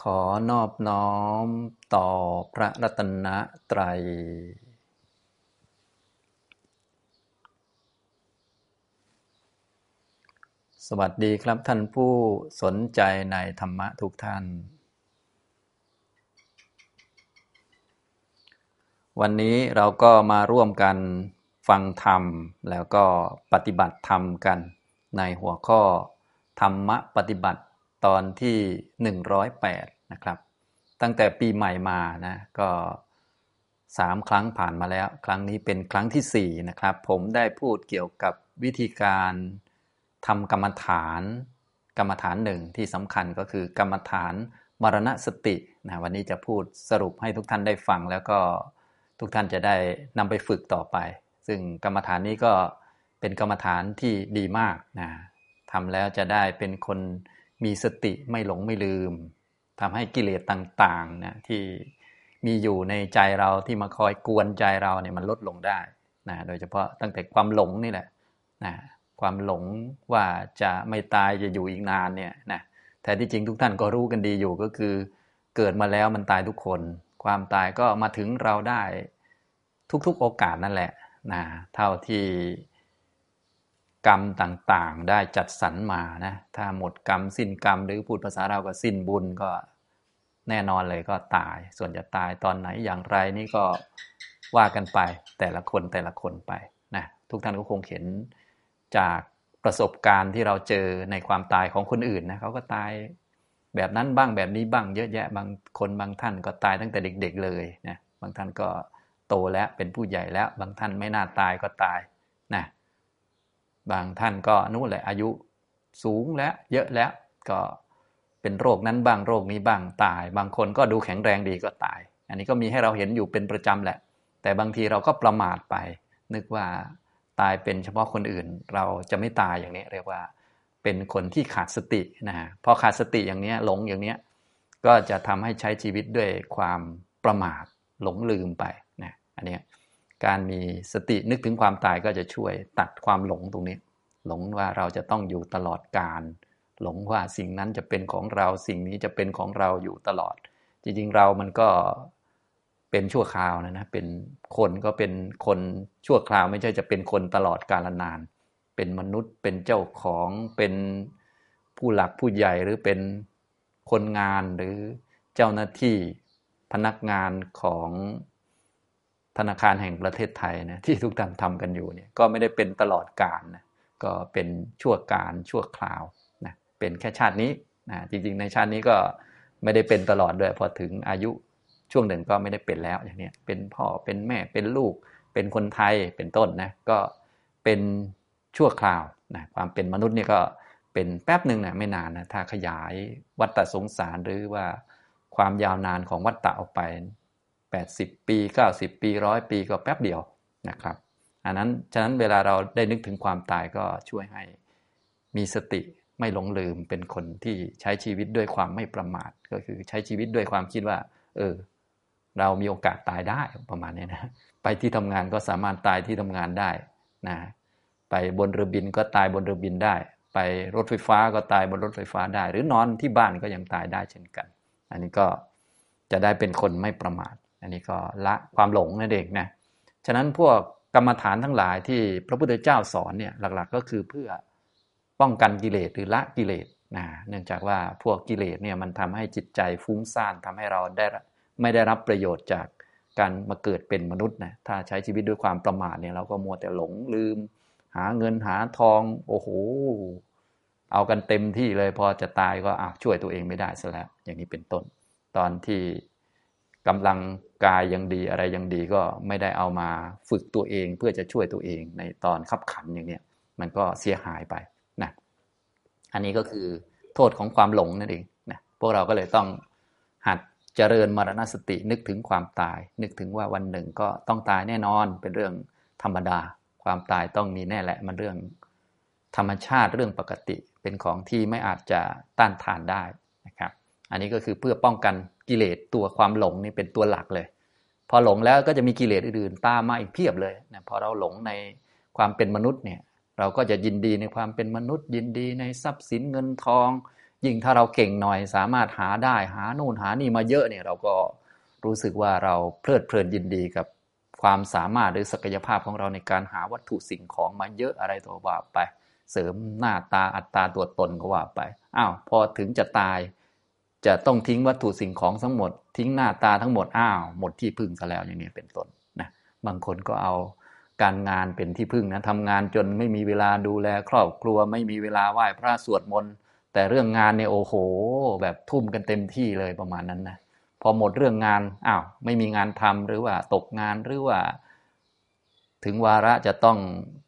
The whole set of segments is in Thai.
ขอนอบน้อมต่อพระรัตนตรัย สวัสดีครับท่านผู้สนใจในธรรมะทุกท่าน วันนี้เราก็มาร่วมกันฟังธรรมแล้วก็ปฏิบัติธรรมกันในหัวข้อธรรมะปฏิบัติ ตอนที่ 108 นะครับ ตั้งแต่ปีใหม่มานะก็สามครั้งผ่านมาแล้ว ครั้งนี้เป็นครั้งที่ 4 นะครับ ผมได้พูดเกี่ยวกับวิธีการทำกรรมฐาน กรรมฐานหนึ่งที่สำคัญก็คือกรรมฐานมรณสตินะวันนี้จะพูดสรุปให้ทุกท่านได้ฟังแล้วก็ทุกท่านจะได้นำไปฝึกต่อไป ซึ่งกรรมฐานนี้ก็เป็นกรรมฐานที่ดีมากนะทำแล้วจะได้เป็นคน มีสติไม่หลงไม่ลืมทำให้กิเลสต่างๆนะที่มีอยู่ในใจเราที่มาคอยกวนใจเราเนี่ยมันลดลงได้นะโดยเฉพาะตั้งแต่ความหลงนี่แหละนะความหลงว่าจะไม่ตายจะอยู่อีกนานเนี่ยนะแต่ที่จริงทุกท่านก็รู้กันดีอยู่ก็คือ เกิดมาแล้วมันตายทุกคน ความตายก็มาถึงเราได้ทุกๆโอกาสนั่นแหละนะเท่าที่ กรรมต่างๆ ได้จัดสรรมานะถ้าหมดกรรมสิ้นกรรม หรือพูดภาษาเราก็สิ้นบุญก็แน่นอนเลยก็ตาย ส่วนจะตายตอนไหนอย่างไรนี่ก็ว่ากันไปแต่ละคนแต่ละคนไปนะทุกท่านก็คงเห็นจากประสบการณ์ที่เราเจอในความตายของคนอื่นนะเขาก็ตายแบบนั้นบ้างแบบนี้บ้างเยอะแยะบางคนบางท่านก็ตายตั้งแต่เด็ก ๆ เลยนะบางท่านก็โตแล้วเป็นผู้ใหญ่แล้ว บางท่านไม่น่าตายก็ตาย บางท่านก็นู่นแหละอายุสูงแล้เยอะแล้วก็เป็นโรคนั้นบ้างโรคนี้บ้างตาย บางคนก็ดูแข็งแรงดีก็ตาย อันนี้ก็มีให้เราเห็นอยู่เป็นประจำแหละ แต่บางทีเราก็ประมาทไป นึกว่าตายเป็นเฉพาะคนอื่น เราจะไม่ตายอย่างนี้เรียกว่า เป็นคนที่ขาดสตินะฮะพอขาดสติอย่างนี้หลงอย่างนี้ก็จะทำให้ใช้ชีวิตด้วยความประมาทหลงลืมไปนะอันนี้ การมีสตินึกถึงความตายก็จะช่วยตัดความหลงตรงนี้ หลงว่าเราจะต้องอยู่ตลอดกาลหลงว่าสิ่งนั้นจะเป็นของเราสิ่งนี้จะเป็นของเราอยู่ตลอด จริงๆเรามันก็เป็นชั่วคราวนะนะเป็นคนก็เป็นคนชั่วคราวไม่ใช่จะเป็นคนตลอดกาลนาน เป็นมนุษย์เป็นเจ้าของเป็นผู้หลักผู้ใหญ่หรือเป็นคนงานหรือเจ้าหน้าที่พนักงานของ ธนาคารแห่งประเทศไทยนะที่ทุกท่านทำกันอยู่เนี่ยก็ไม่ได้เป็นตลอดกาลนะก็เป็นชั่วการชั่วคราวนะเป็นแค่ชาตินี้นะจริงๆ ในชาตินี้ก็ไม่ได้เป็นตลอดด้วยพอถึงอายุช่วงหนึ่งก็ไม่ได้เป็นแล้วอย่างนี้เป็นพ่อเป็นแม่เป็นลูก เป็นคนไทยเป็นต้นนะก็เป็นชั่วคราวนะความเป็นมนุษย์นี่ก็เป็นแป๊บหนึ่งนะไม่นานนะถ้าขยายวัฏสงสารหรือว่าความยาวนานของวัฏฏะออกไป 80 ปี 90 ปีร้อยปีก็แป๊บเดียวนะครับอันนั้นฉะนั้นเวลาเราได้นึกถึงความตายก็ช่วยให้มีสติไม่หลงลืมเป็นคนที่ใช้ชีวิตด้วยความไม่ประมาท ก็คือใช้ชีวิตด้วยความคิดว่า เออ เรามีโอกาสตายได้ประมาณนี้นะไปที่ทำงานก็สามารถตายที่ทำงานได้นะไปบนเรือบินก็ตายบนเรือบินได้ ไปรถไฟฟ้าก็ตายบนรถไฟฟ้าได้ หรือนอนที่บ้านก็ยังตายได้เช่นกัน อันนี้ก็จะได้เป็นคนไม่ประมาท อันนี้ก็ละความหลงนั่นเองนะฉะนั้นพวกกรรมฐานทั้งหลายที่พระพุทธเจ้าสอนเนี่ยหลักๆ ก็คือเพื่อป้องกันกิเลสหรือละกิเลสนะเนื่องจากว่าพวกกิเลสเนี่ยมันทำให้จิตใจฟุ้งซ่านทำให้เราได้ไม่ได้รับประโยชน์จากการมาเกิดเป็นมนุษย์นะถ้าใช้ชีวิตด้วยความประมาทเนี่ยเราก็มัวแต่หลงลืม หาเงินหาทองโอ้โหเอากันเต็มที่เลยพอจะตายก็อะช่วยตัวเองไม่ได้ซะแล้วอย่างนี้เป็นต้น ตอนที่ กำลังกายยังดีอะไรยังดีก็ไม่ได้เอามาฝึกตัวเองเพื่อจะช่วยตัวเองในตอนขับขันอย่างเนี้ยมันก็เสียหายไปนะอันนี้ก็คือโทษของความหลงนั่นเองนะพวกเราก็เลยต้องหัดเจริญมรณสตินึกถึงความตาย นึกถึงว่าวันหนึ่งก็ต้องตายแน่นอนเป็นเรื่องธรรมดา ความตายต้องมีแน่แหละมันเรื่อง ธรรมชาติเรื่องปกติเป็นของที่ไม่อาจจะต้านทานได้นะครับ อันนี้ก็คือเพื่อป้องกันกิเลสตัวความหลงนี่เป็นตัวหลักเลย พอหลงแล้วก็จะมีกิเลสอื่นๆตามมาอีกเพียบเลยนะพอเราหลงในความเป็นมนุษย์เนี่ยเราก็จะยินดีในความเป็นมนุษย์ ยินดีในทรัพย์สินเงินทอง ยิ่งถ้าเราเก่งหน่อยสามารถหาได้หาโน่นหานี่มาเยอะเนี่ยเราก็รู้สึกว่าเราเพลิดเพลินยินดีกับความสามารถหรือศักยภาพของเราในการหาวัตถุสิ่งของมาเยอะอะไรตัวว่าไป เสริมหน้าตาอัตตาตัวตนก็ว่าไปอ้าวพอถึงจะตาย จะต้องทิ้งวัตถุสิ่งของทั้งหมด ทิ้งหน้าตาทั้งหมดอ้าวหมดที่พึ่งซะแล้วอย่างนี้เป็นต้นนะบางคนก็เอาการงานเป็นที่พึ่งนะทำงานจนไม่มีเวลาดูแล ครอบครัวไม่มีเวลาไหว้พระสวดมนต์แต่เรื่องงานเนี่ยโอ้โห แบบทุ่มกันเต็มที่เลยประมาณนั้นนะพอหมดเรื่องงานอ้าวไม่มีงานทำหรือว่าตกงานหรือว่า ถึงวาระจะต้อง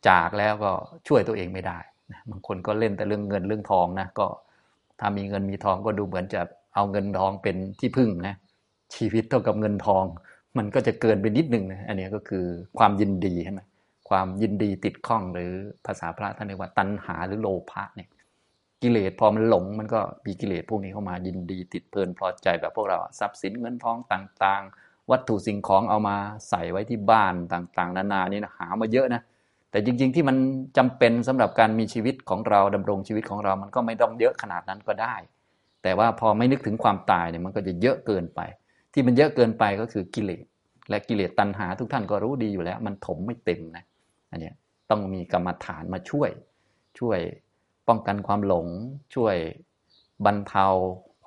จากแล้วก็ช่วยตัวเองไม่ได้นะบางคนก็เล่นแต่เรื่องเงินเรื่องทองนะก็ถ้ามีเงินมีทองก็ดูเหมือนจะ เอาเงินทองเป็นที่พึ่งนะชีวิตเท่ากับเงินทอง มันก็จะเกินไปนิดหนึ่งนะอันนี้ก็คือความยินดีใช่ไหมความยินดีติดข้องหรือภาษาพระท่านเรียกว่าตัณหาหรือโลภะเนี่ยกิเลสพอมันหลงมันก็มีกิเลสพวกนี้เข้ามายินดีติดเพลินพอใจแบบพวกเราทรัพย์สินเงินทองต่างๆ วัตถุสิ่งของเอามาใส่ไว้ที่บ้านต่างๆ นานานี่นะหามาเยอะนะแต่จริง ๆ ที่มันจำเป็นสำหรับการมีชีวิตของเราดำรงชีวิตของเรา มันก็ไม่ต้องเยอะขนาดนั้นก็ได้ แต่ว่าพอไม่นึกถึงความตายเนี่ยมันก็จะเยอะเกินไป ที่มันเยอะเกินไปก็คือกิเลสและกิเลสตัณหาทุกท่านก็รู้ดีอยู่แล้ว มันถมไม่เต็มนะอันนี้ต้องมีกรรมฐานมาช่วย ช่วยป้องกันความหลง ช่วยบรรเทา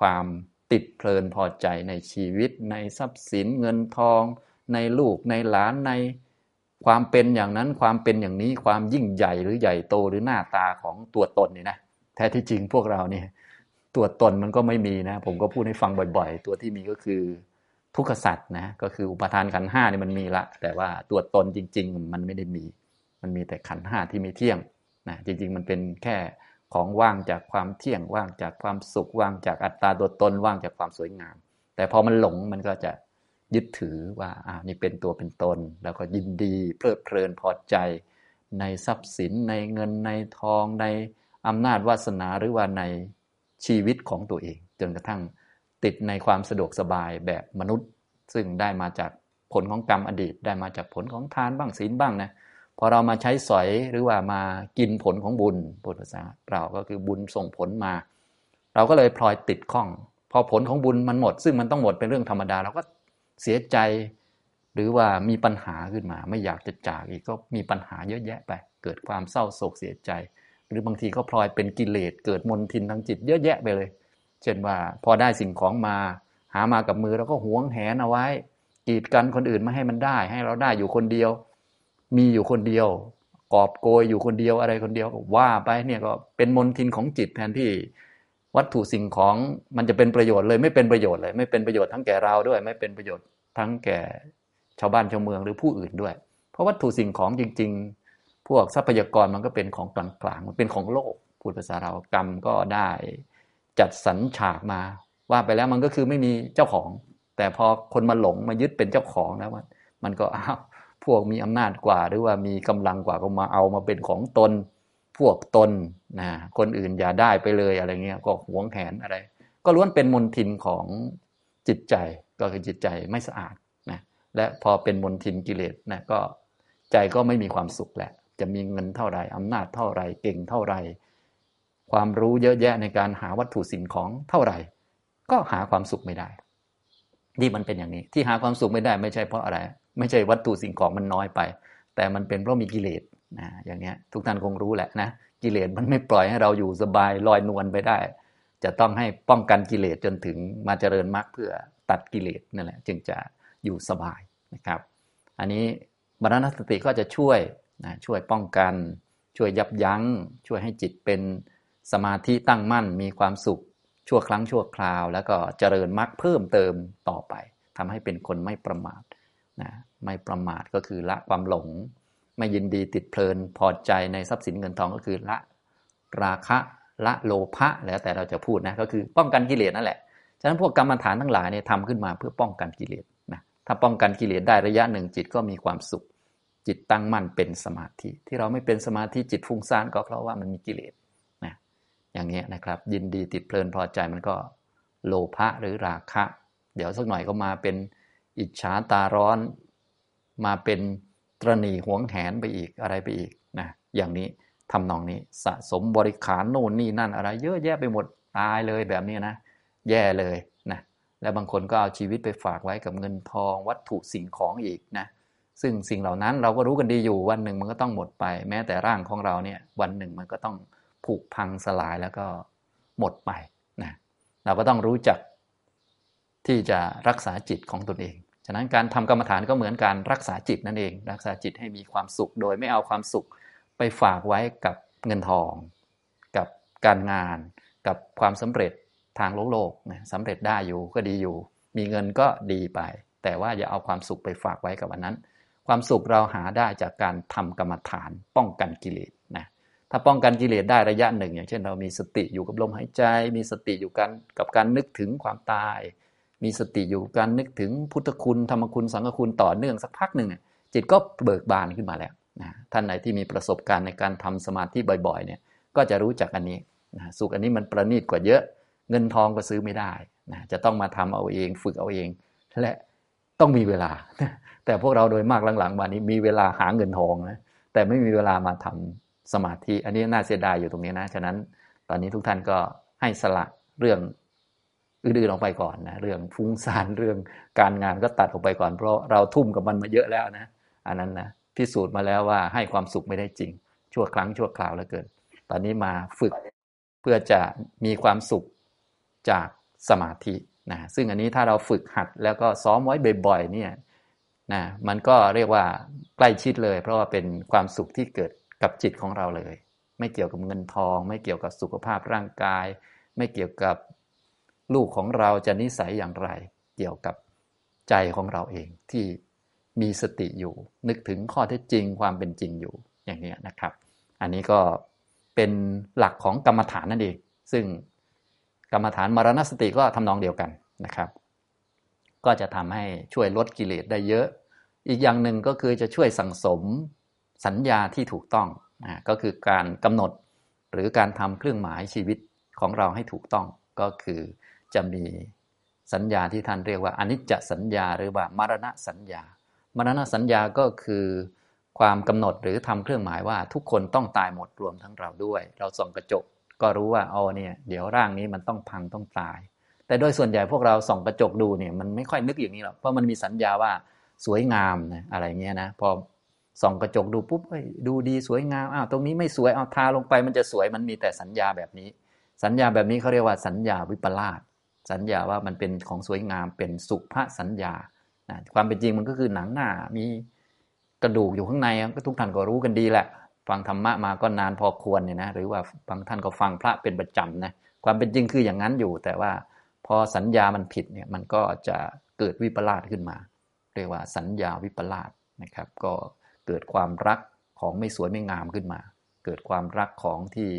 ความติดเพลินพอใจในชีวิต ในทรัพย์สินเงินทอง ในลูกในหลานในความเป็นอย่างนั้นความเป็นอย่างนี้ความยิ่งใหญ่หรือใหญ่โตหรือหน้าตาของตัวตนนี่นะแท้ที่จริงพวกเราเนี่ย ตัวตนมันก็ไม่มีนะ ผมก็พูดให้ฟังบ่อย ๆ ตัวที่มีก็คือทุกขสัตว์นะก็คืออุปทานขันห้านี่มันมีละ แต่ว่าตัวตนจริง ๆ มันไม่ได้มี มันมีแต่ขันห้าที่ไม่เที่ยงนะจริง ๆ มันเป็นแค่ของว่างจากความเที่ยงว่างจากความสุขว่างจากอัตตาตัวตนว่างจากความสวยงาม แต่พอมันหลงมันก็จะยึดถือว่าอ่านี่เป็นตัวเป็นตน แล้วก็ยินดี เพลิดเพลินพอใจ ในทรัพย์สินในเงินในทองในอำนาจวาสนาหรือว่าใน ชีวิตของตัวเอง จนกระทั่งติดในความสะดวกสบายแบบมนุษย์ ซึ่งได้มาจากผลของกรรมอดีต ได้มาจากผลของทานบ้างศีลบ้างนะพอเรามาใช้สอยหรือว่ามากินผลของบุญพุทธภาษาเราก็คือบุญส่งผลมา เราก็เลยพลอยติดข้อง พอผลของบุญมันหมด ซึ่งมันต้องหมดเป็นเรื่องธรรมดา เราก็เสียใจ หรือว่ามีปัญหาขึ้นมา ไม่อยากจะจากอีกก็มีปัญหาเยอะแยะไป เกิดความเศร้าโศกเสียใจ หรือบางทีก็พลอยเป็นกิเลสเกิดมนทินทางจิตเยอะแยะไปเลย เช่นว่าพอได้สิ่งของมาหามากับมือเราก็หวงแหนเอาไว้ กีดกันคนอื่นไม่ให้มันได้ ให้เราได้อยู่คนเดียว มีอยู่คนเดียว กอบโกยอยู่คนเดียวอะไรคนเดียวว่าไปเนี่ยก็เป็นมนทินของจิตแทนที่วัตถุสิ่งของมันจะเป็นประโยชน์เลยไม่เป็นประโยชน์เลย ไม่เป็นประโยชน์ทั้งแก่เราด้วย ไม่เป็นประโยชน์ทั้งแก่ชาวบ้านชาวเมืองหรือผู้อื่นด้วย เพราะวัตถุสิ่งของจริง ๆ พวกทรัพยากรมันก็เป็นของกลางๆมันเป็นของโลก พูดภาษาเรากรรมก็ได้ จัดสรรฉากมา ว่าไปแล้วมันก็คือไม่มีเจ้าของ แต่พอคนมาหลงมายึดเป็นเจ้าของแล้วมันก็อ้าวพวกมีอำนาจกว่าหรือว่ามีกำลังกว่าก็มาเอามาเป็นของตน พวกตนนะคนอื่นอย่าได้ไปเลยอะไรเงี้ยก็หวงแหนอะไร ก็ล้วนเป็นมนทินของจิตใจก็คือจิตใจไม่สะอาดนะและพอเป็นมนทินกิเลสนะก็ใจก็ไม่มีความสุขแหละ จะมีเงินเท่าไรอำนาจเท่าไรเก่งเท่าไรความรู้เยอะแยะในการหาวัตถุสิ่งของเท่าไหร่ ก็หาความสุขไม่ได้ นี่มันเป็นอย่างนี้ ที่หาความสุขไม่ได้ไม่ใช่เพราะอะไร ไม่ใช่วัตถุสิ่งของมันน้อยไป แต่มันเป็นเพราะมีกิเลสนะอย่างเนี้ยทุกท่านคงรู้แหละนะกิเลสมันไม่ปล่อยให้เราอยู่สบายลอยนวลไปได้ จะต้องให้ป้องกันกิเลสจนถึงมาเจริญมรรคเพื่อตัดกิเลสนั่นแหละ จึงจะอยู่สบายนะครับ อันนี้บรรณสติก็จะช่วย นะช่วยป้องกัน ช่วยยับยัง้ง ช่วยให้จิตเป็นสมาธิตั้งมั่นมีความสุข ชั่วครั้งชั่วคราว แล้วก็เจริญมรรคเพิ่มเติมต่อไปทำให้เป็นคนไม่ประมาทนะไม่ประมาทก็คือละความหลง ไม่ยินดีติดเพลินพอใจในทรัพย์สินเงินทองก็คือละราคะละโลภะแล้วแต่เราจะพูดนะก็คือป้องกันกิเลสนั่นแหละฉะนั้นพวกกรรมฐานทั้งหลายเนี่ยทำขึ้นมาเพื่อป้องกันกิเลสนะถ้าป้องกันกิเลสได้ระยะหนึ่งจิตก็มีความสุข จิตตั้งมั่นเป็นสมาธิ ที่เราไม่เป็นสมาธิจิตฟุ้งซ่านก็เพราะว่ามันมีกิเลสนะอย่างนี้นะครับ ยินดีติดเพลินพอใจมันก็โลภะหรือราคะ เดี๋ยวสักหน่อยก็มาเป็นอิจฉาตาร้อน มาเป็นตรณีหวงแหนไปอีกอะไรไปอีกนะอย่างนี้ทำนองนี้สะสมบริขารโน่นนี่นั่นอะไร เยอะแยะไปหมดตายเลยแบบนี้นะ แย่เลยนะแล้วบางคนก็เอาชีวิตไปฝากไว้กับเงินทองวัตถุสิ่งของอีกนะ ซึ่งสิ่งเหล่านั้นเราก็รู้กันดีอยู่วันหนึ่งมันก็ต้องหมดไป แม้แต่ร่างของเราเนี่ยวันหนึ่งมันก็ต้องผุพังสลายแล้วก็หมดไปนะเราก็ต้องรู้จักที่จะรักษาจิตของตนเอง ฉะนั้นการทำกรรมฐานก็เหมือนการรักษาจิตนั่นเอง รักษาจิตให้มีความสุข โดยไม่เอาความสุขไปฝากไว้กับเงินทอง กับการงาน กับความสำเร็จทางโลกโลกนะสำเร็จได้อยู่ก็ดีอยู่ มีเงินก็ดีไป แต่ว่าอย่าเอาความสุขไปฝากไว้กับวันนั้น ความสุขเราหาได้จากการทำกรรมฐานป้องกันกิเลสนะถ้าป้องกันกิเลสได้ระยะหนึ่ง อย่างเช่น เรามีสติอยู่กับลมหายใจ มีสติอยู่กันกับการนึกถึงความตาย มีสติอยู่การนึกถึงพุทธคุณธรรมคุณสังฆคุณต่อเนื่องสักพักหนึ่งจิตก็เบิกบานขึ้นมาแล้วนะท่านไหนที่มีประสบการณ์ในการทำสมาธิบ่อยๆเนี่ยก็จะรู้จักอันนี้นะสุขอันนี้มันประณีตกว่าเยอะ เงินทองก็ซื้อไม่ได้นะจะต้องมาทำเอาเอง ฝึกเอาเอง และ ต้องมีเวลา แต่พวกเราโดยมากหลังๆมานี้มีเวลาหาเงินทองนะแต่ไม่มีเวลามาทำสมาธิ อันนี้น่าเสียดายอยู่ตรงนี้นะ ฉะนั้นตอนนี้ทุกท่านก็ให้สละเรื่องอื่นๆออกไปก่อนนะ เรื่องฟุ้งซ่านเรื่องการงานก็ตัดออกไปก่อน เพราะเราทุ่มกับมันมาเยอะแล้วนะ อันนั้นนะพิสูจน์มาแล้วว่าให้ความสุขไม่ได้จริง ชั่วครั้งชั่วคราวแล้วเกิน ตอนนี้มาฝึกเพื่อจะมีความสุขจากสมาธิ นะซึ่งอันนี้ถ้าเราฝึกหัดแล้วก็ซ้อมไว้บ่อยๆเนี่ยนะมันก็เรียกว่าใกล้ชิดเลย เพราะว่าเป็นความสุขที่เกิดกับจิตของเราเลย ไม่เกี่ยวกับเงินทอง ไม่เกี่ยวกับสุขภาพร่างกาย ไม่เกี่ยวกับลูกของเราจะนิสัยอย่างไร เกี่ยวกับใจของเราเองที่มีสติอยู่ นึกถึงข้อเท็จจริงความเป็นจริงอยู่อย่างนี้นะครับ อันนี้ก็เป็นหลักของกรรมฐานนั่นเอง ซึ่ง กรรมฐานมรณสติก็ทำนองเดียวกันนะครับ ก็จะทำให้ช่วยลดกิเลสได้เยอะ อีกอย่างหนึ่งก็คือจะช่วยสั่งสมสัญญาที่ถูกต้องนะก็คือการกำหนดหรือการทำเครื่องหมายชีวิตของเราให้ถูกต้องก็คือจะมีสัญญาที่ท่านเรียกว่าอนิจจสัญญา หรือว่ามรณะสัญญามรณะสัญญาก็คือความกำหนดหรือทำเครื่องหมายว่าทุกคนต้องตายหมดรวมทั้งเราด้วย เราส่องกระจก ก็รู้ว่าอ๋อเนี่ยเดี๋ยวร่างนี้มันต้องพังต้องตาย แต่โดยส่วนใหญ่พวกเราส่องกระจกดูเนี่ยมันไม่ค่อยนึกอย่างนี้หรอกเพราะมันมีสัญญาว่าสวยงามนะอะไรเงี้ยนะพอส่องกระจกดูปุ๊บดูดีสวยงามอ้าวตรงนี้ไม่สวยเอาทาลงไปมันจะสวยมันมีแต่สัญญาแบบนี้ สัญญาแบบนี้เขาเรียกว่าสัญญาวิปลาสสัญญาว่ามันเป็นของสวยงามเป็นสุภาสัญญาความเป็นจริงมันก็คือหนังหน้ามีกระดูกอยู่ข้างในก็ทุกท่านก็รู้กันดีแหละ ฟังธรรมะมาก็นานพอควรเนี่ยนะหรือว่าบางท่านก็ฟังพระเป็นประจำนะความเป็นจริงคืออย่างนั้นอยู่ แต่ว่าพอสัญญามันผิดเนี่ยมันก็จะเกิดวิปลาสขึ้นมา เรียกว่าสัญญาวิปลาสนะครับ ก็เกิดความรักของไม่สวยไม่งามขึ้นมา เกิดความรักของที่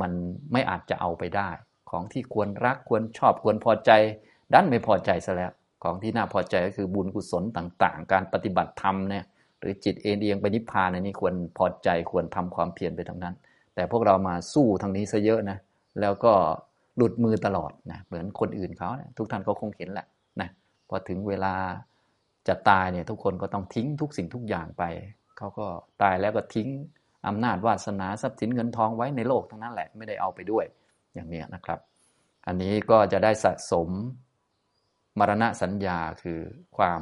มันไม่อาจจะเอาไปได้ ของที่ควรรักควรชอบควรพอใจดันไม่พอใจซะแล้ว ของที่น่าพอใจก็คือบุญกุศลต่างๆ การปฏิบัติธรรมเนี่ย รือจิตเอเดียงไปนิพพานนี่ควรพอใจควรทำความเพียรไปทั้งนั้น แต่พวกเรามาสู้ทางนี้ซะเยอะนะแล้วก็หลุดมือตลอดนะเหมือนคนอื่นเขานะทุกท่านก็คงเห็นแหละนะพอถึงเวลาจะตายเนี่ยทุกคนก็ต้องทิ้งทุกสิ่งทุกอย่างไปเขาก็ตายแล้วก็ทิ้งอำนาจวาสนาทรัพย์สินเงินทองไว้ในโลกทั้งนั้นแหละไม่ได้เอาไปด้วยอย่างนี้นะครับ อันนี้ก็จะได้สะสมมรณะสัญญาคือความ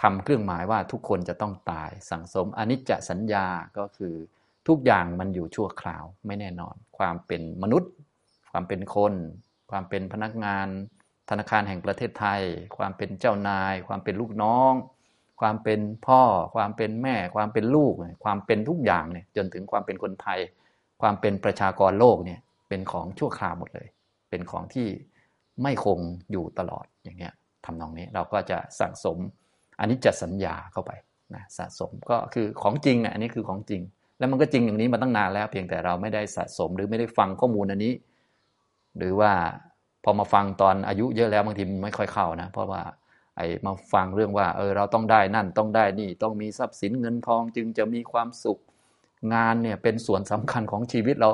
ทำเครื่องหมายว่าทุกคนจะต้องตายสังสมอนิจจสัญญาก็คือทุกอย่างมันอยู่ชั่วคราวไม่แน่นอน ความเป็นมนุษย์ ความเป็นคน ความเป็นพนักงาน ธนาคารแห่งประเทศไทย ความเป็นเจ้านาย ความเป็นลูกน้อง ความเป็นพ่อ ความเป็นแม่ ความเป็นลูก ความเป็นทุกอย่างเนี่ยจนถึงความเป็นคนไทย ความเป็นประชากรโลกเนี่ยเป็นของชั่วคราวหมดเลย เป็นของที่ไม่คงอยู่ตลอดอย่างเงี้ยทำนองนี้เราก็จะสั่งสม อันนี้จะสัญญาเข้าไปนะสะสมก็คือของจริงนะอันนี้คือของจริง แล้วมันก็จริงอย่างนี้มาตั้งนานแล้ว เพียงแต่เราไม่ได้สะสมหรือไม่ได้ฟังข้อมูลอันนี้ หรือว่าพอมาฟังตอนอายุเยอะแล้วบางทีไม่ค่อยเข้านะ เพราะว่าไอ้มาฟังเรื่องว่าเออเราต้องได้นั่นต้องได้นี่ต้องมีทรัพย์สินเงินทองจึงจะมีความสุขงานเนี่ยเป็นส่วนสำคัญของชีวิตเรา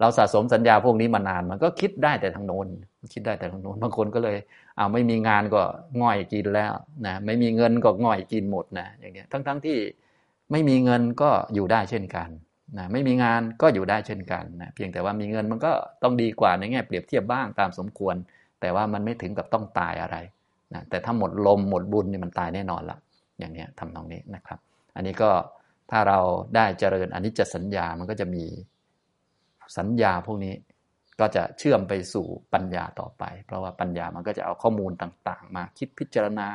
เราสะสมสัญญาพวกนี้มานาน มันก็คิดได้แต่ทางโน้นคิดได้แต่ทางโน้นบางคนก็เลยเอาไม่มีงานก็ง่อยกินแล้วนะไม่มีเงินก็ง่อยกินหมดนะอย่างเงี้ยทั้งๆทที่ไม่มีเงินก็อยู่ได้เช่นกันนะไม่มีงานก็อยู่ได้เช่นกันนะเพียงแต่ว่ามีเงินมันก็ต้องดีกว่าในแง่เปรียบเทียบบ้างตามสมควร แต่ว่ามันไม่ถึงกับต้องตายอะไรนะแต่ถ้าหมดลมหมดบุญนี่มันตายแน่นอนละอย่างเนี้ยทำตรงนี้นะครับ อันนี้ก็ถ้าเราได้เจริญอันิจจสัญญามันก็จะมีสัญญาพวกนี้ ก็จะเชื่อมไปสู่ปัญญาต่อไป เพราะว่าปัญญามันก็จะเอาข้อมูลต่างๆ มาคิดพิจารณา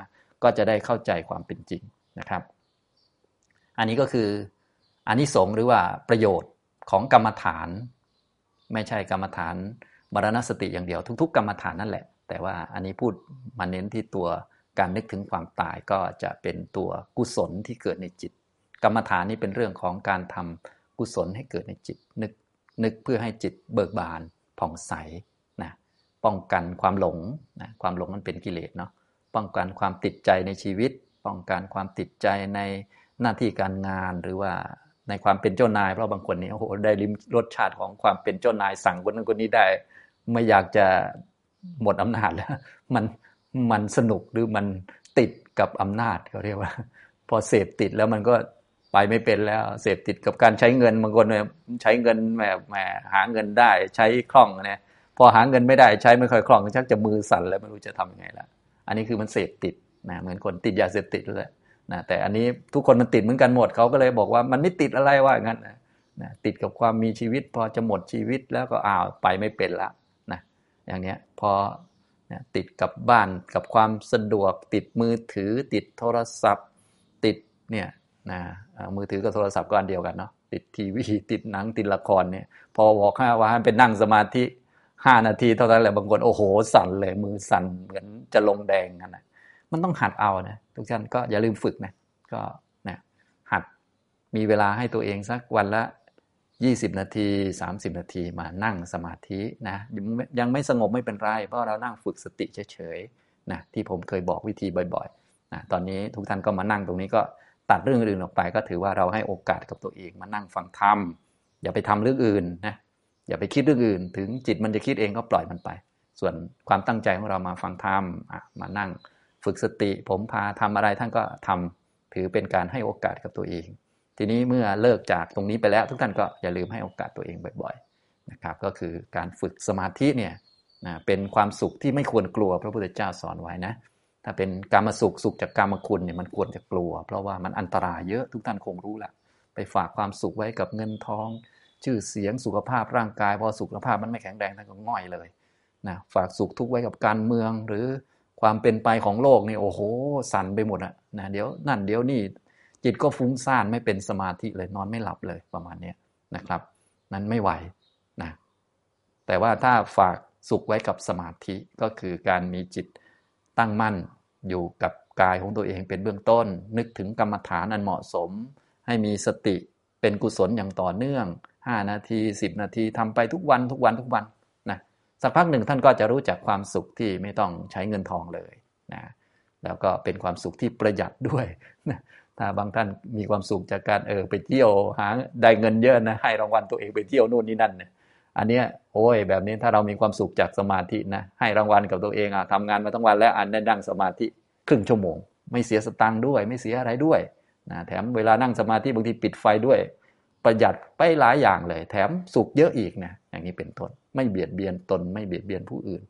ก็จะได้เข้าใจความเป็นจริงนะครับ อันนี้ก็คืออานิสงส์หรือว่าประโยชน์ของกรรมฐาน ไม่ใช่กรรมฐานมรณสติอย่างเดียวทุก ๆ กรรมฐานนั่นแหละ แต่ว่าอันนี้พูดมาเน้นที่ตัวการนึกถึงความตายก็จะเป็นตัวกุศลที่เกิดในจิต กรรมฐานนี้เป็นเรื่องของการทำกุศลให้เกิดในจิตนึกนึกเพื่อให้จิตเบิกบาน ผ่องใสนะป้องกันความหลงนะความหลงมันเป็นกิเลสเนาะป้องกันความติดใจในชีวิต ป้องกันความติดใจในหน้าที่การงานหรือว่าในความเป็นเจ้านายเพราะบางคนนี่โอ้โหได้ริมรสชาติของความเป็นเจ้านายสั่งคนนั้นคนนี้ได้ ไม่อยากจะหมดอำนาจแล้วมันมันสนุกหรือมันติดกับอำนาจเขาเรียกว่า พอเสพติดแล้วมันก็ ไปไม่เป็นแล้ว เสพติดกับการใช้เงินบางคนเนี่ยใช้เงินแหมแหมหาเงินได้ใช้คล่องเนี่ยพอหาเงินไม่ได้ใช้ไม่ค่อยคล่องชักจะมือสั่นแล้วไม่รู้จะทำยังไงละอันนี้คือมันเสพติดนะเหมือนคนติดยาเสพติดเลยนะแต่อันนี้ทุกคนมันติดเหมือนกันหมดเขาก็เลยบอกว่ามันไม่ติดอะไรว่างั้นนะนะติดกับความมีชีวิต พอจะหมดชีวิตแล้วก็อ้าวไปไม่เป็นละนะอย่างเนี้ยพอนะติดกับบ้านกับความสะดวก ติดมือถือ ติดโทรศัพท์ ติดเนี่ย นะมือถือกับโทรศัพท์ก็อันเดียวกันเนาะติดทีวีติดหนังติดละครเนี่ย พอบอกห้ว่าให้เป็นนั่งสมาธิห้านาทีเท่านั้นแหละบางคนโอ้โหสั่นเลย มือสั่นเหมือนจะลงแดงกันนะมันต้องหัดเอานะทุกท่านก็อย่าลืมฝึกนะก็นะหัดมีเวลาให้ตัวเองสักวันละ 20 นาที 30 นาทีมานั่งสมาธินะยังไม่สงบไม่เป็นไร เพราะเรานั่งฝึกสติเฉยๆนะที่ผมเคยบอกวิธีบ่อยๆนะตอนนี้ทุกท่านก็มานั่งตรงนี้ก็ ตัดเรื่องอื่นออกไป ก็ถือว่าเราให้โอกาสกับตัวเองมานั่งฟังธรรมอย่าไปทำเรื่องอื่นนะอย่าไปคิดเรื่องอื่น ถึงจิตมันจะคิดเองก็ปล่อยมันไป ส่วนความตั้งใจของเรามาฟังธรรมมานั่งฝึกสติ ผมพาทำอะไรท่านก็ทำถือเป็นการให้โอกาสกับตัวเอง ทีนี้เมื่อเลิกจากตรงนี้ไปแล้ว ทุกท่านก็อย่าลืมให้โอกาสตัวเองบ่อยๆนะครับก็คือการฝึกสมาธิเนี่ยเป็นความสุขที่ไม่ควรกลัวพระพุทธเจ้าสอนไว้นะ ถ้าเป็นกรรมสุขสุขจากกรรมคุณเนี่ยมันควรจะกลัว เพราะว่ามันอันตรายเยอะทุกท่านคงรู้แหละไปฝากความสุขไว้กับเงินทอง ชื่อเสียงสุขภาพร่างกาย พอสุขภาพมันไม่แข็งแรงท่านก็ง่อยเลยนะฝากสุขทุกไว้กับการเมืองหรือความเป็นไปของโลกนี่โอ้โหสั่นไปหมดอะนะเดี๋ยวนั่นเดี๋ยวนี่จิตก็ฟุ้งซ่านไม่เป็นสมาธิเลยนอนไม่หลับเลยประมาณนี้นะครับ นั้นไม่ไหวนะแต่ว่าถ้าฝากสุขไว้กับสมาธิก็คือการมีจิตตั้งมั่น อยู่กับกายของตัวเองเป็นเบื้องต้น นึกถึงกรรมฐานอันเหมาะสม ให้มีสติเป็นกุศลอย่างต่อเนื่อง 5 นาที 10 นาทีทำไปทุกวันทุกวันทุกวันนะสักพักหนึ่งท่านก็จะรู้จักความสุขที่ไม่ต้องใช้เงินทองเลยนะแล้วก็เป็นความสุขที่ประหยัดด้วยนะถ้าบางท่านมีความสุขจากการเออไปเที่ยวหาได้เงินเยอะนะให้รางวัลตัวเองไปเที่ยวนู่นนี่นั่นเนี่ย อันเนี้ยโอ้ยแบบนี้ถ้าเรามีความสุขจากสมาธินะให้รางวัลกับตัวเองอะทำงานมาทั้งวันแล้วอันได้นั่งสมาธิครึ่งชั่วโมง ไม่เสียสตังค์ด้วย ไม่เสียอะไรด้วยนะแถมเวลานั่งสมาธิบางทีปิดไฟด้วย ประหยัดไปหลายอย่างเลย แถมสุขเยอะอีกนะอย่างนี้เป็นต้นไม่เบียดเบียนตนไม่เบียดเบียนผู้อื่น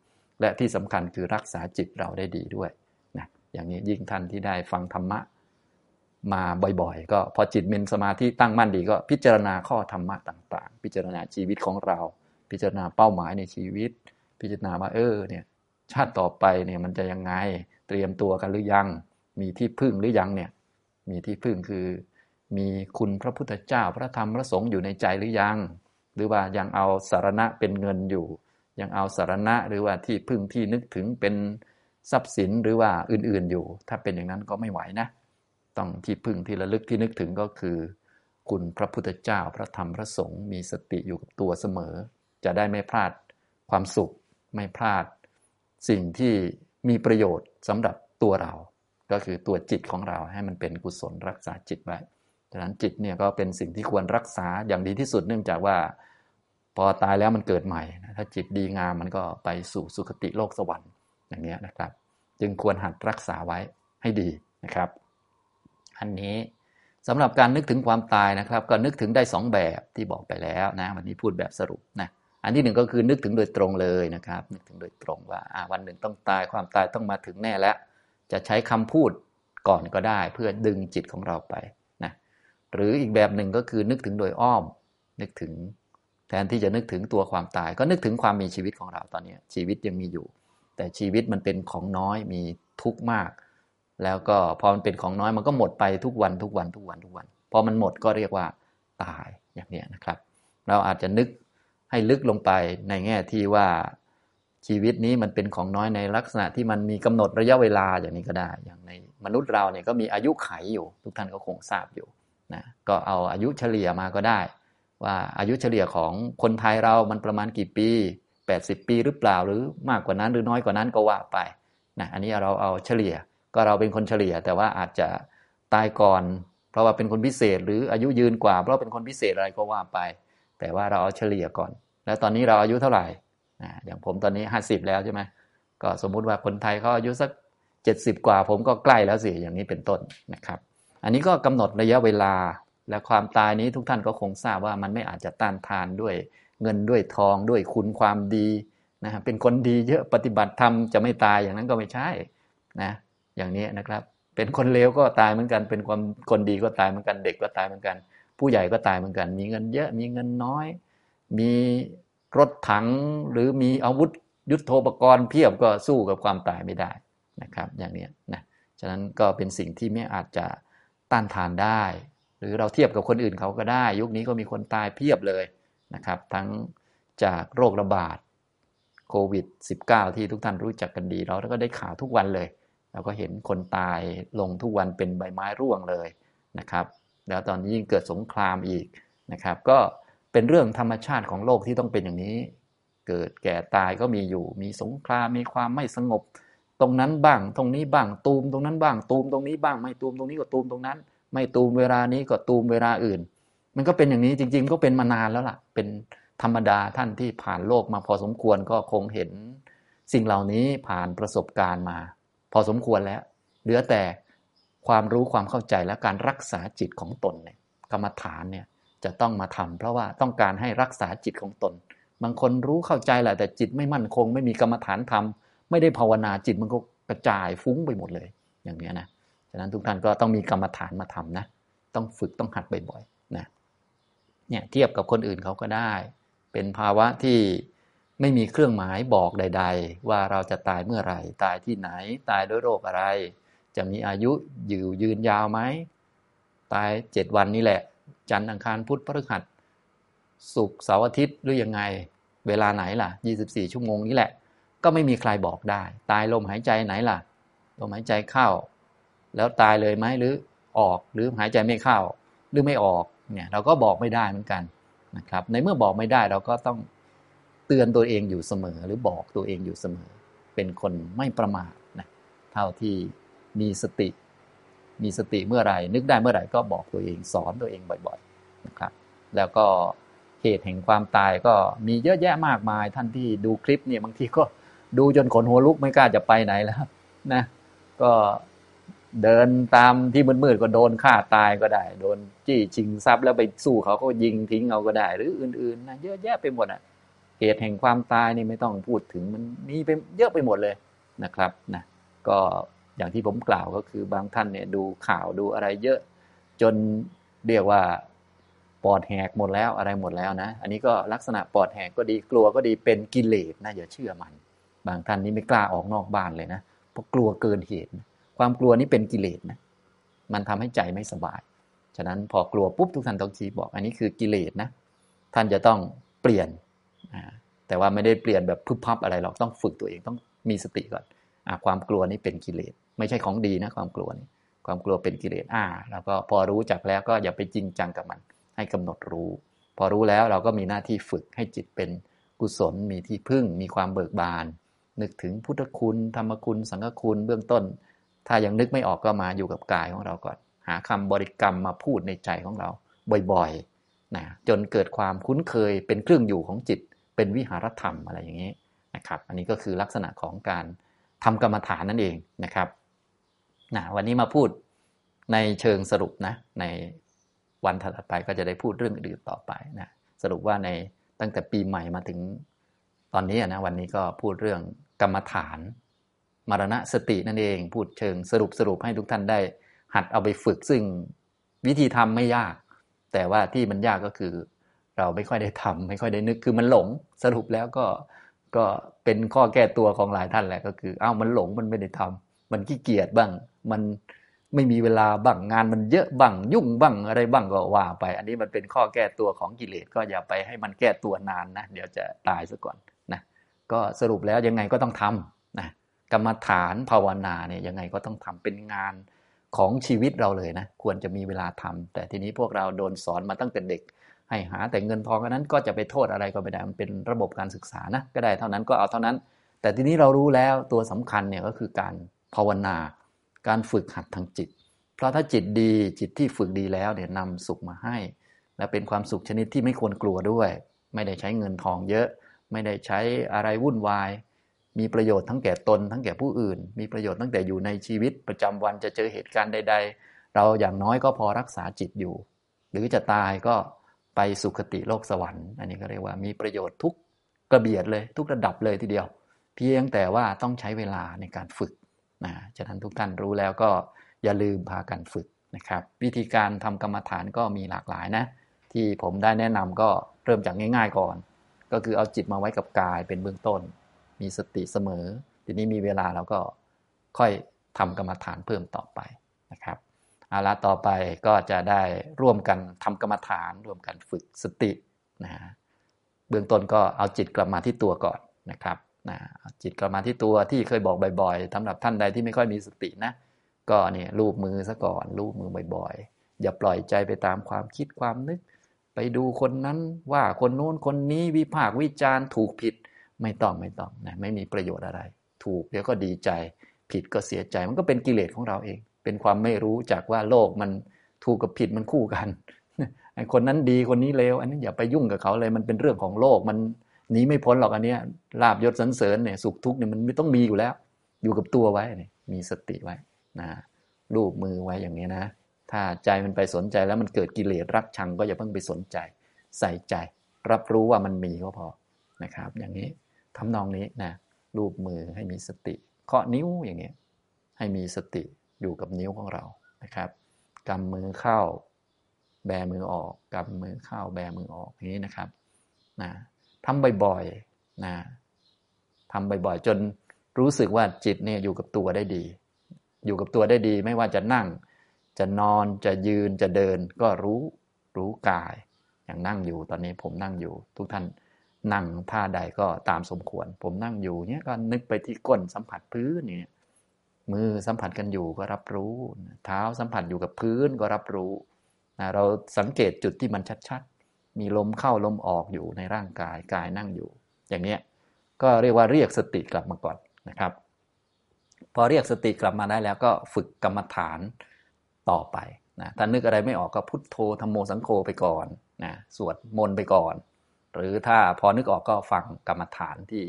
และที่สำคัญคือรักษาจิตเราได้ดีด้วยนะอย่างนี้ยิ่งท่านที่ได้ฟังธรรมะ มาบ่อยๆ ก็พอจิตมีสมาธิตั้งมั่นดีก็พิจารณาข้อธรรมะต่างๆ พิจารณาชีวิตของเรา พิจารณาเป้าหมายในชีวิต พิจารณาว่าเออเนี่ยชาติต่อไปเนี่ยมันจะยังไงเตรียมตัวกันหรือยัง มีที่พึ่งหรือยังเนี่ยมีที่พึ่งคือ มีคุณพระพุทธเจ้าพระธรรมพระสงฆ์อยู่ในใจหรือยัง หรือว่ายังเอาสารณะเป็นเงินอยู่ ยังเอาสารณะหรือว่าที่พึ่งที่นึกถึงเป็นทรัพย์สินหรือว่าอื่นๆอยู่ ถ้าเป็นอย่างนั้นก็ไม่ไหวนะ ต้องที่พึ่งที่ระลึกที่นึกถึงก็คือ คุณพระพุทธเจ้าพระธรรมพระสงฆ์มีสติอยู่กับตัวเสมอ จะได้ไม่พลาดความสุข ไม่พลาด สิ่งที่มีประโยชน์สำหรับตัวเรา ก็คือตัวจิตของเราให้มันเป็นกุศลรักษาจิตไว้ฉะนั้นจิตเนี่ยก็เป็นสิ่งที่ควรรักษาอย่างดีที่สุดเนื่องจากว่า พอตายแล้วมันเกิดใหม่ ถ้าจิตดีงามมันก็ไปสู่สุคติโลกสวรรค์อย่างนี้นะครับ จึงควรหัดรักษาไว้ให้ดีนะครับ อันนี้สำหรับการนึกถึงความตายนะครับ ก็นึกถึงได้สองแบบที่บอกไปแล้วนะวันนี้พูดแบบสรุปนะอันที่หนึ่งก็คือนึกถึงโดยตรงเลยนะครับ นึกถึงโดยตรงว่าวันหนึ่งต้องตายความตายต้องมาถึงแน่แล้ว จะใช้คำพูดก่อนก็ได้ เพื่อดึงจิตของเราไปนะหรืออีกแบบหนึ่งก็คือนึกถึงโดยอ้อม นึกถึงแทนที่จะนึกถึงตัวความตาย ก็นึกถึงความมีชีวิตของเราตอนนี้ชีวิตยังมีอยู่ แต่ชีวิตมันเป็นของน้อยมีทุกข์มาก แล้วก็พอมันเป็นของน้อยมันก็หมดไปทุกวันทุกวันทุกวันทุกวัน พอมันหมดก็เรียกว่าตายอย่างนี้นะครับ เราอาจจะนึกให้ลึกลงไปในแง่ที่ว่าชีวิตนี้มันเป็นของน้อยในลักษณะที่มันมีกำหนดระยะเวลาอย่างนี้ก็ได้ อย่างในมนุษย์เราเนี่ยก็มีอายุไขอยู่ ทุกท่านก็คงทราบอยู่นะก็เอาอายุเฉลี่ยมาก็ได้ ว่าอายุเฉลี่ยของคนไทยเรามันประมาณกี่ปี 80 ปีหรือเปล่าหรือมากกว่านั้นหรือน้อยกว่านั้นก็ว่าไปนะอันนี้เราเอาเฉลี่ย ก็เราเป็นคนเฉลี่ย แต่ว่าอาจจะตายก่อน เพราะว่าเป็นคนพิเศษ หรืออายุยืนกว่า เพราะเป็นคนพิเศษอะไรก็ว่าไป แต่ว่าเราเอาเฉลี่ยก่อน แล้วตอนนี้เราอายุเท่าไหร่อย่างผมตอนนี้ห้าสิบแล้วใช่ไหมก็สมมุติว่าคนไทยเขาอายุสักเจ็ดสิบกว่า ผมก็ใกล้แล้วสิอย่างนี้เป็นต้นนะครับ อันนี้ก็กำหนดระยะเวลาและความตายนี้ทุกท่านก็คงทราบว่ามันไม่อาจจะต้านทานด้วยเงินด้วยทองด้วยคุณความดีนะเป็นคนดีเยอะปฏิบัติธรรมจะไม่ตายอย่างนั้นก็ไม่ใช่นะ อย่างนี้นะครับ เป็นคนเลวก็ตายเหมือนกัน เป็นความคนดีก็ตายเหมือนกัน เด็กก็ตายเหมือนกัน ผู้ใหญ่ก็ตายเหมือนกัน มีเงินเยอะมีเงินน้อย มีรถถังหรือมีอาวุธยุทโธปกรณ์เพียบก็สู้กับความตายไม่ได้นะครับ อย่างนี้นะฉะนั้นก็เป็นสิ่งที่ไม่อาจจะต้านทานได้ หรือเราเทียบกับคนอื่นเขาก็ได้ ยุคนี้ก็มีคนตายเพียบเลยนะครับ ทั้งจากโรคระบาดโควิด -19 ที่ทุกท่านรู้จักกันดี เราก็ได้ข่าวทุกวันเลย เราก็เห็นคนตายลงทุกวันเป็นใบไม้ร่วงเลยนะครับ แล้วตอนนี้ยิ่งเกิดสงครามอีกนะครับ ก็เป็นเรื่องธรรมชาติของโลกที่ต้องเป็นอย่างนี้ เกิดแก่ตายก็มีอยู่ มีสงครามมีความไม่สงบ ตรงนั้นบ้าง ตรงนี้บ้างตูมตรงนั้นบ้างตูมตรงนี้บ้าง ไม่ตูมตรงนี้ก็ตูมตรงนั้น ไม่ตูมเวลานี้ก็ตูมเวลาอื่น มันก็เป็นอย่างนี้จริง ๆ ก็เป็นมานานแล้วล่ะ เป็นธรรมดาท่านที่ผ่านโลกมาพอสมควรก็คงเห็นสิ่งเหล่านี้ผ่านประสบการณ์มา อสมควรแล้ว เหลือแต่ความรู้ความเข้าใจและการรักษาจิตของตนเนี่ยกรรมฐานเนี่ยจะต้องมาทำเพราะว่าต้องการให้รักษาจิตของตน บางคนรู้เข้าใจแหละแต่จิตไม่มั่นคง ไม่มีกรรมฐานทำไม่ได้ภาวนาจิตมันก็กระจายฟุ้งไปหมดเลย อย่างนี้นะฉะนั้นทุกท่านก็ต้องมีกรรมฐานมาทำนะต้องฝึกต้องหัดบ่อยๆนะเนี่ยเทียบกับคนอื่นเขาก็ได้ เป็นภาวะที่ ไม่มีเครื่องหมายบอกใด ๆ ว่าเราจะตายเมื่อไหร่ ตายที่ไหน ตายด้วยโรคอะไร จะมีอายุอยู่ยืนยาวไหม ตายเจ็ดวันนี้แหละ จันทร์อังคารพุธพฤหัสศุกร์เสาร์อาทิตย์หรือยังไง เวลาไหนล่ะ 24 ชั่วโมงนี้แหละ ก็ไม่มีใครบอกได้ ตายลมหายใจไหนล่ะ ลมหายใจเข้า แล้วตายเลยไหมหรือออกหรือหายใจไม่เข้า หรือไม่ออกเนี่ยเราก็บอกไม่ได้เหมือนกันนะครับ ในเมื่อบอกไม่ได้เราก็ต้อง เตือนตัวเองอยู่เสมอ หรือบอกตัวเองอยู่เสมอ เป็นคนไม่ประมาทนะเท่าที่มีสติ มีสติเมื่อไหร่นึกได้เมื่อไหร่ก็บอกตัวเองสอนตัวเองบ่อยๆนะครับ แล้วก็เหตุแห่งความตายก็มีเยอะแยะมากมายท่านที่ดูคลิปเนี่ยบางทีก็ดูจนขนหัวลุกไม่กล้าจะไปไหนแล้วนะก็เดินตามที่มืดๆก็โดนฆ่าตายก็ได้ โดนจี้ชิงทรัพย์แล้วไปสู้เขาก็ยิงทิ้งเอาก็ได้ หรืออื่นๆนะเยอะแยะไปหมดอะ เหตุแห่งความตายนี่ไม่ต้องพูดถึงมันมีไปเยอะไปหมดเลยนะครับนะก็อย่างที่ผมกล่าวก็คือบางท่านเนี่ยดูข่าวดูอะไรเยอะจนเรียกว่าปอดแหกหมดแล้วอะไรหมดแล้วนะ อันนี้ก็ลักษณะปอดแหกก็ดีกลัวก็ดีเป็นกิเลสนะอย่าเชื่อมัน บางท่านนี่ไม่กล้าออกนอกบ้านเลยนะเพราะกลัวเกินเหตุ ความกลัวนี้เป็นกิเลสนะมันทำให้ใจไม่สบาย ฉะนั้นพอกลัวปุ๊บทุกท่านต้องชี้บอก อันนี้คือกิเลสนะท่านจะต้องเปลี่ยน แต่ว่าไม่ได้เปลี่ยนแบบพึบพับอะไรหรอกต้องฝึกตัวเองต้องมีสติก่อนอความกลัวนี้เป็นกิเลส ไม่ใช่ของดีนะความกลัวนี่ความกลัวเป็นกิเลสอ่าแล้วก็พอรู้จักแล้วก็อย่าไปจริงจังกับมัน ให้กำหนดรู้ พอรู้แล้วเราก็มีหน้าที่ฝึกให้จิตเป็นกุศลมีที่พึ่งมีความเบิกบาน นึกถึงพุทธคุณ ธรรมคุณ สังฆคุณเบื้องต้น ถ้ายังนึกไม่ออกก็มาอยู่กับกายของเราก่อน หาคำบริกรรมมาพูดในใจของเราบ่อยๆนะจนเกิดความคุ้นเคยเป็นเครื่องอยู่ของจิต เป็นวิหารธรรมอะไรอย่างนี้นะครับ อันนี้ก็คือลักษณะของการทำกรรมฐานนั่นเองนะครับนะวันนี้มาพูดในเชิงสรุปนะในวันถัดไปก็จะได้พูดเรื่องอื่นต่อไปนะสรุปว่าในตั้งแต่ปีใหม่มาถึงตอนนี้นะวันนี้ก็พูดเรื่องกรรมฐาน มรณะสตินั่นเองพูดเชิงสรุปสรุปให้ทุกท่านได้ หัดเอาไปฝึกซึ่งวิธีทำไม่ยาก แต่ว่าที่มันยากก็คือ เราไม่ค่อยได้ทำไม่ค่อยได้นึกคือมันหลงสรุปแล้วก็ก็เป็นข้อแก้ตัวของหลายท่านแหละก็คืออ้าวมันหลงมันไม่ได้ทำมันขี้เกียจบ้าง มันไม่มีเวลาบ้างงานมันเยอะบ้างยุ่งบ้างอะไรบ้างก็ว่าไป อันนี้มันเป็นข้อแก้ตัวของกิเลสก็อย่าไปให้มันแก้ตัวนานนะเดี๋ยวจะตายซะก่อนนะก็สรุปแล้วยังไงก็ต้องทำนะกรรมฐานภาวนาเนี่ยยังไงก็ต้องทำเป็นงานของชีวิตเราเลยนะควรจะมีเวลาทำแต่ทีนี้พวกเราโดนสอนมาตั้งแต่เด็ก ให้หาแต่เงินทองนั้นก็จะไปโทษอะไรก็ไม่ได้มันเป็นระบบการศึกษานะก็ได้เท่านั้นก็เอาเท่านั้น แต่ทีนี้เรารู้แล้วตัวสำคัญเนี่ยก็คือการภาวนา การฝึกหัดทางจิต เพราะถ้าจิตดีจิตที่ฝึกดีแล้วเนี่ยนำสุขมาให้ และเป็นความสุขชนิดที่ไม่ควรกลัวด้วย ไม่ได้ใช้เงินทองเยอะ ไม่ได้ใช้อะไรวุ่นวาย มีประโยชน์ทั้งแก่ตน ทั้งแก่ผู้อื่น มีประโยชน์ตั้งแต่อยู่ในชีวิตประจำวันจะเจอเหตุการณ์ใด ๆ เราอย่างน้อยก็พอรักษาจิตอยู่ หรือจะตายก็ ไปสุคติโลกสวรรค์ อันนี้ก็เรียกว่ามีประโยชน์ทุกกระเบียดเลย ทุกระดับเลยทีเดียว เพียงแต่ว่าต้องใช้เวลาในการฝึกนะฉะนั้นทุกท่านรู้แล้วก็อย่าลืมพากันฝึกนะครับ วิธีการทำกรรมฐานก็มีหลากหลายนะ ที่ผมได้แนะนำก็เริ่มจากง่าย ๆก่อน ก็คือเอาจิตมาไว้กับกายเป็นเบื้องต้น มีสติเสมอ ทีนี้มีเวลาเราก็ค่อยทำกรรมฐานเพิ่มต่อไปนะครับ เอาละต่อไปก็จะได้ร่วมกันทำกรรมฐาน ร่วมกันฝึกสตินะเบื้องต้นก็เอาจิตกลับมาที่ตัวก่อนนะครับนะจิตกลับมาที่ตัวที่เคยบอกบ่อยๆสำหรับท่านใดที่ไม่ค่อยมีสตินะ ก็เนี่ยรูปมือซะก่อนรูปมือบ่อยๆ อย่าปล่อยใจไปตามความคิดความนึก ไปดูคนนั้นว่าคนโน้นคนนี้วิพากวิจารณ์ถูกผิดไม่ต้องไม่ต้องนะไม่มีประโยชน์อะไร ถูกเดี๋ยวก็ดีใจ ผิดก็เสียใจมันก็เป็นกิเลสของเราเอง เป็นความไม่รู้จากว่าโลกมันถูกกับผิดมันคู่กันไอ้คนนั้นดีคนนี้เลวอันนี้อย่าไปยุ่งกับเขาเลยมันเป็นเรื่องของโลกมันหนีไม่พ้นหรอกอันนี้ลาบยศสันเสริญเนี่ยสุขทุกข์เนี่ยมันไม่ต้องมีอยู่แล้ว อยู่กับตัวไว้เนี่ยมีสติไว้นะรูปมือไว้อย่างนี้นะ ถ้าใจมันไปสนใจแล้วมันเกิดกิเลสรักชังก็อย่าเพิ่งไปสนใจ ใส่ใจ รับรู้ว่ามันมีก็พอนะครับ อย่างนี้ทำนองนี้นะรูปมือให้มีสติเคาะนิ้วอย่างเงี้ยให้มีสติ อยู่กับนิ้วของเรานะครับกำมือเข้า แบมือออกกำมือเข้า แบมือออกอย่างนี้นะครับนะทำบ่อยๆนะทำบ่อยๆ จนรู้สึกว่าจิตเนี่ยอยู่กับตัวได้ดี อยู่กับตัวได้ดี ไม่ว่าจะนั่ง จะนอนจะยืนจะเดิน ก็รู้รู้กาย อย่างนั่งอยู่ตอนนี้ผมนั่งอยู่ ทุกท่านนั่งท่าใดก็ตามสมควร ผมนั่งอยู่เนี่ยก็นึกไปที่ก้นสัมผัสพื้นเนี่ มือสัมผัสกันอยู่ก็รับรู้ เท้าสัมผัสอยู่กับพื้นก็รับรู้นะเราสังเกตจุดที่มันชัดๆ มีลมเข้าลมออกอยู่ในร่างกายกายนั่งอยู่ อย่างนี้ก็เรียกว่าเรียกสติกลับมาก่อนนะครับ พอเรียกสติกลับมาได้แล้วก็ฝึกกรรมฐานต่อไปนะถ้านึกอะไรไม่ออกก็พุทโธธรรมโมสังโฆไปก่อนนะสวดมนต์ไปก่อน หรือถ้าพอนึกออกก็ฟังกรรมฐานที่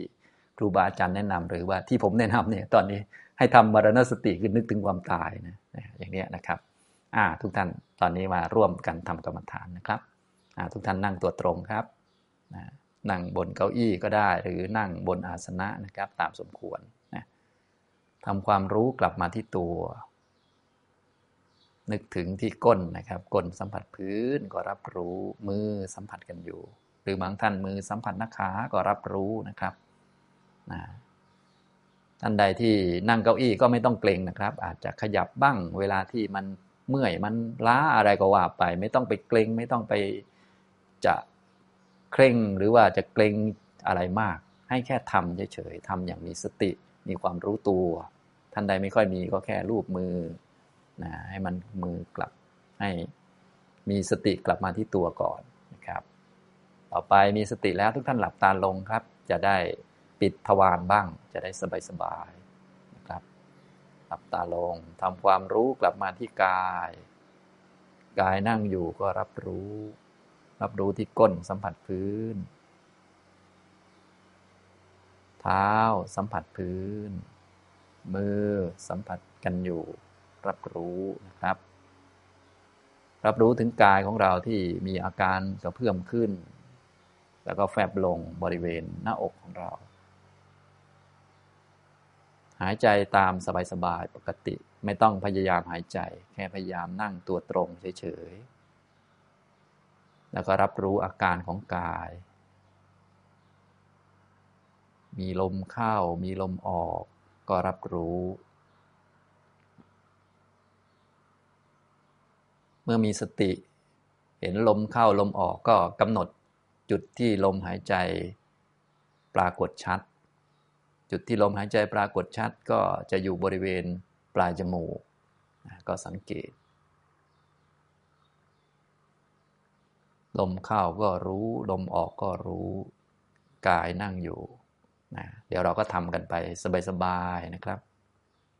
ครูบาอาจารย์แนะนำหรือว่าที่ผมแนะนำเนี่ยตอนนี้ ให้ทำมรณสติคือนึกถึงความตายนะอย่างนี้นะครับทุกท่านตอนนี้มาร่วมกันทำกรรมฐานนะครับทุกท่านนั่งตัวตรงครับนั่งบนเก้าอี้ก็ได้ หรือนั่งบนอาสนะนะครับตามสมควรนะทำความรู้กลับมาที่ตัว นึกถึงที่ก้นนะครับก้นสัมผัสพื้นก็รับรู้มือสัมผัสกันอยู่ หรือบางท่านมือสัมผัสนักขาก็รับรู้นะครับนะ ท่านใดที่นั่งเก้าอี้ก็ไม่ต้องเกรงนะครับ อาจจะขยับบ้างเวลาที่มันเมื่อยมันล้าอะไรก็ว่าไป ไม่ต้องไปเกรงไม่ต้องไปจะเคร่งหรือว่าจะเกรงอะไรมาก ให้แค่ทำเฉยๆทำอย่างมีสติมีความรู้ตัว ท่านใดไม่ค่อยมีก็แค่รูปมือนะให้มันมือกลับให้มีสติกลับมาที่ตัวก่อนนะครับ ต่อไปมีสติแล้วทุกท่านหลับตาลงครับ จะได้ ปิดทวารบ้างจะได้สบายๆนะครับหลับตาลงทำความรู้กลับมาที่กาย กายนั่งอยู่ก็รับรู้ รับรู้ที่ก้นสัมผัสพื้น เท้าสัมผัสพื้น มือสัมผัสกันอยู่ รับรู้นะครับ รับรู้ถึงกายของเราที่มีอาการกระเพื่อมขึ้นแล้วก็แฟบลงบริเวณหน้าอกของเรา หายใจตามสบายๆปกติ ไม่ต้องพยายามหายใจ แค่พยายามนั่งตัวตรงเฉยๆ แล้วก็รับรู้อาการของกาย มีลมเข้า มีลมออก ก็รับรู้ เมื่อมีสติ เห็นลมเข้าลมออกก็กำหนดจุดที่ลมหายใจ ปรากฏชัด จุดที่ลมหายใจปรากฏชัดก็จะอยู่บริเวณปลายจมูกก็สังเกต ลมเข้าก็รู้ ลมออกก็รู้ กายนั่งอยู่นะเดี๋ยวเราก็ทำกันไปสบายๆนะครับ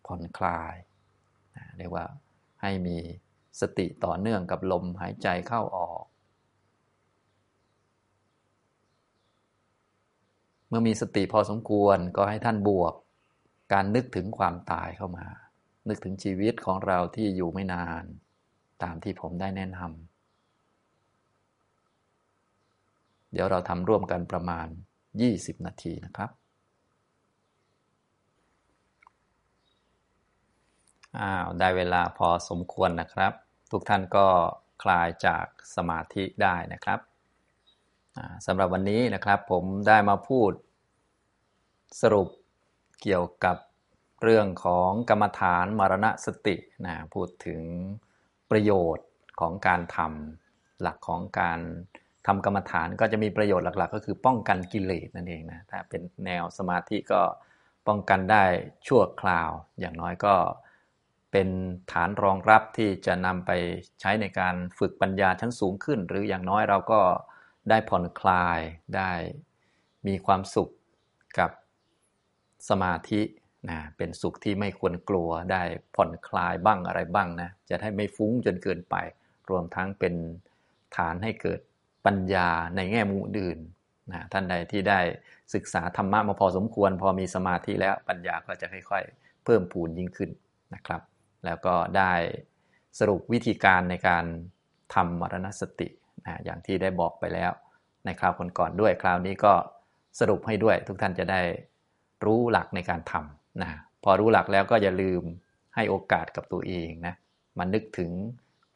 ผ่อนคลายนะเรียกว่าให้มีสติต่อเนื่องกับลมหายใจเข้าออก เมื่อมีสติพอสมควรก็ให้ท่านบวก การนึกถึงความตายเข้ามา นึกถึงชีวิตของเราที่อยู่ไม่นาน ตามที่ผมได้แนะนำเดี๋ยวเราทำร่วมกันประมาณ 20 นาทีนะครับอ้าวได้เวลาพอสมควรนะครับ ทุกท่านก็คลายจากสมาธิได้นะครับ สำหรับวันนี้นะครับผมได้มาพูดสรุปเกี่ยวกับเรื่องของกรรมฐานมรณสตินะพูดถึงประโยชน์ของการทำหลักของการทำกรรมฐานก็จะมีประโยชน์หลัก ๆ ก็คือป้องกันกิเลสนั่นเองนะถ้าเป็นแนวสมาธิก็ป้องกันได้ชั่วคราว อย่างน้อยก็เป็นฐานรองรับที่จะนำไปใช้ในการฝึกปัญญาชั้นสูงขึ้น หรืออย่างน้อยเราก็ ได้ผ่อนคลายได้มีความสุขกับสมาธินะเป็นสุขที่ไม่ควรกลัวได้ผ่อนคลายบ้างอะไรบ้างนะจะได้ไม่ฟุ้งจนเกินไป รวมทั้งเป็นฐานให้เกิดปัญญาในแง่มุมอื่นนะท่านใดที่ได้ศึกษาธรรมะมาพอสมควร พอมีสมาธิแล้วปัญญาก็จะค่อยๆ เพิ่มพูนยิ่งขึ้นนะครับ แล้วก็ได้สรุปวิธีการในการทำมรณสติ นะอย่างที่ได้บอกไปแล้วในคราวก่อนๆด้วย คราวนี้ก็สรุปให้ด้วย ทุกท่านจะได้รู้หลักในการทำนะพอรู้หลักแล้วก็อย่าลืมให้โอกาสกับตัวเองนะมานึกถึง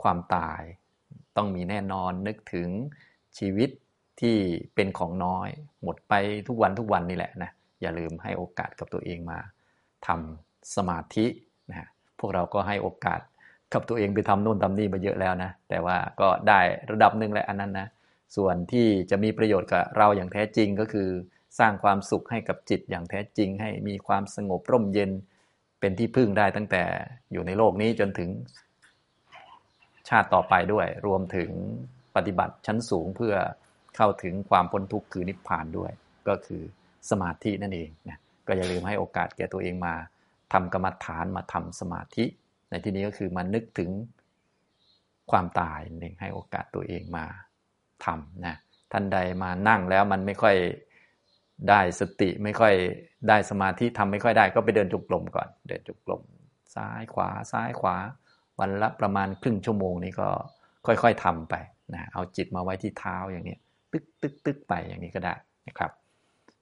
ความตาย ต้องมีแน่นอนนึกถึงชีวิตที่เป็นของน้อย หมดไปทุกวันทุกวันนี่แหละนะอย่าลืมให้โอกาสกับตัวเองมาทำสมาธินะพวกเราก็ให้โอกาส กับตัวเองไปทำนู่นทำนี่มาเยอะแล้วนะ แต่ว่าก็ได้ระดับหนึ่งแหละอันนั้นนะ ส่วนที่จะมีประโยชน์กับเราอย่างแท้จริงก็คือ สร้างความสุขให้กับจิตอย่างแท้จริง ให้มีความสงบร่มเย็นเป็นที่พึ่งได้ตั้งแต่อยู่ในโลกนี้จนถึงชาติต่อไปด้วย รวมถึงปฏิบัติชั้นสูงเพื่อเข้าถึงความพ้นทุกข์คือนิพพานด้วย ก็คือสมาธินั่นเองนะก็อย่าลืมให้โอกาสแก่ตัวเองมาทำกรรมฐานมาทำสมาธิ ในที่นี้ก็คือมานึกถึงความตายเองให้โอกาสตัวเองมาทำนะท่านใดมานั่งแล้วมันไม่ค่อยได้สติไม่ค่อยได้สมาธิทำไม่ค่อยได้ก็ไปเดินจุกลมก่อน เดินจุกลมซ้ายขวาซ้ายขวา วันละประมาณครึ่งชั่วโมงนี้ก็ค่อยๆทำไปนะเอาจิตมาไว้ที่เท้าอย่างนี้ตึกตึกตึกไปอย่างนี้ก็ได้นะครับ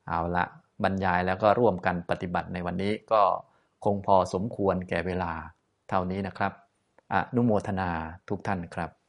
เอาละบรรยายแล้วก็ร่วมกันปฏิบัติในวันนี้ก็คงพอสมควรแก่เวลา เท่านี้นะครับ อนุโมทนาทุกท่านครับ